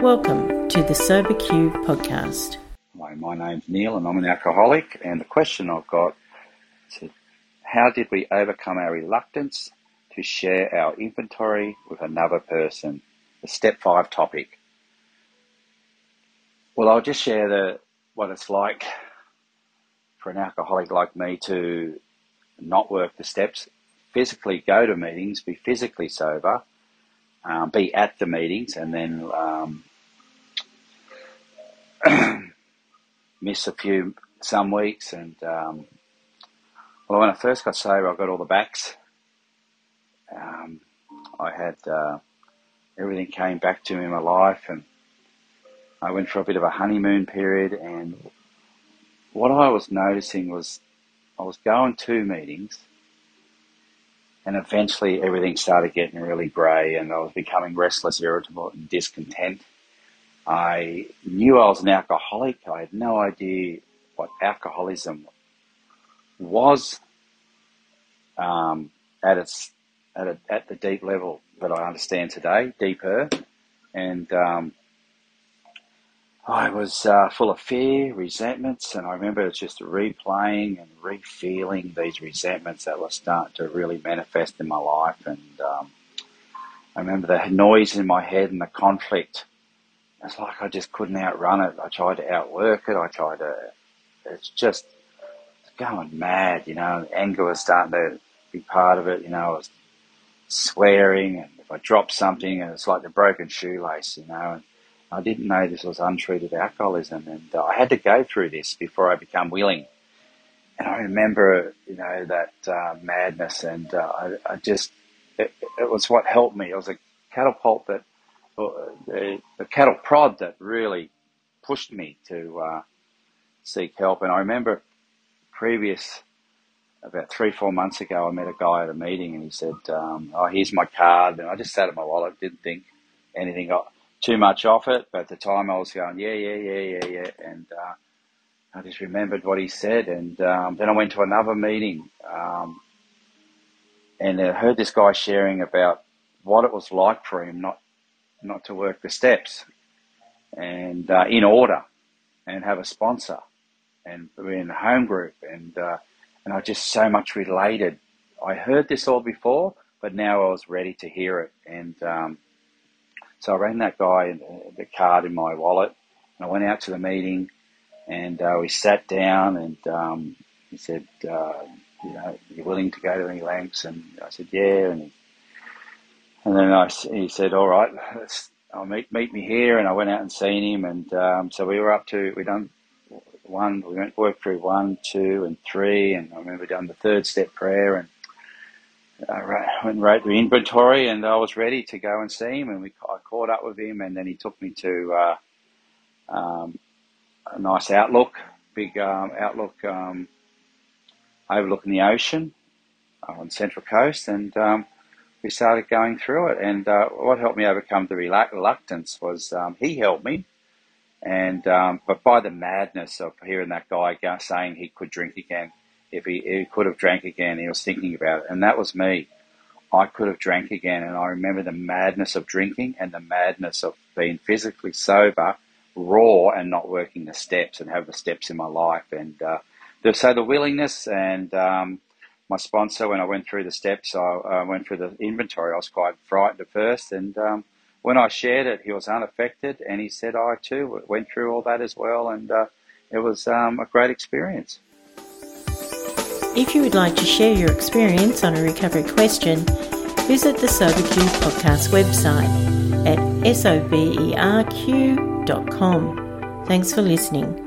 Welcome to the Sober podcast. Hi, my name's Neil and I'm an alcoholic. And the question I've got is how did we overcome our reluctance to share our inventory with another person? The step five topic. Well, I'll just share the what it's like for an alcoholic like me to not work the steps, physically go to meetings, be physically sober, um, be at the meetings, and then um, miss a few some weeks. And um, well, when I first got sober, I got all the backs. Um, I had uh, everything came back to me in my life, and I went for a bit of a honeymoon period. And what I was noticing was I was going to meetings. And eventually everything started getting really grey and I was becoming restless, irritable and discontent. I knew I was an alcoholic. I had no idea what alcoholism was um, at its at, a, at the deep level that I understand today, deeper, and um, I was uh, full of fear, resentments, and I remember just replaying and re-feeling these resentments that were starting to really manifest in my life, and um, I remember the noise in my head and the conflict it's like I just couldn't outrun it. I tried to outwork it. I tried to. It's just going mad, you know. Anger was starting to be part of it. You know, I was swearing, and if I dropped something, and it's like the broken shoelace, you know. And I didn't know this was untreated alcoholism, and uh, I had to go through this before I become willing. And I remember, you know, that uh, madness, and uh, I, I, just, it, it was what helped me. It was a catapult that the, the cattle prod that really pushed me to uh, seek help. And I remember previous, about three, four months ago, I met a guy at a meeting and he said, um, Oh, here's my card. And I just sat at my wallet, didn't think anything too much off it. But at the time I was going, Yeah, yeah, yeah, yeah, yeah. And uh, I just remembered what he said. And um, then I went to another meeting um, and I heard this guy sharing about what it was like for him not not to work the steps and uh, in order and have a sponsor and be in a home group and uh, and I just so much related. I heard this all before, but now I was ready to hear it, and um, so I ran that guy the card in my wallet, and I went out to the meeting, and uh, we sat down, and um, he said, uh, "You know, you're willing to go to any lengths?" And I said, "Yeah," and he and then I, he said, "All right, I'll meet meet me here." And I went out and seen him, and um, so we were up to we done one. We went worked through one, two, and three, and I remember done the third step prayer, and I went wrote the inventory, and I was ready to go and see him. And we I caught up with him, and then he took me to uh, um, a nice outlook, big um, outlook um, overlooking the ocean on Central Coast, and um, we started going through it. And uh, what helped me overcome the reluctance was um, he helped me. And um, but by the madness of hearing that guy saying he could drink again, if he, he could have drank again, he was thinking about it, and that was me. I could have drank again, and I remember the madness of drinking and the madness of being physically sober, raw, and not working the steps and have the steps in my life. And uh, so the willingness and um, my sponsor when I went through the steps. I went through the inventory. I was quite frightened at first, and um, when I shared it, he was unaffected, and he said I too went through all that as well, and uh, it was um, a great experience. If you would like to share your experience on a recovery question, visit the SoberQ podcast website at soberq.com. Thanks for listening.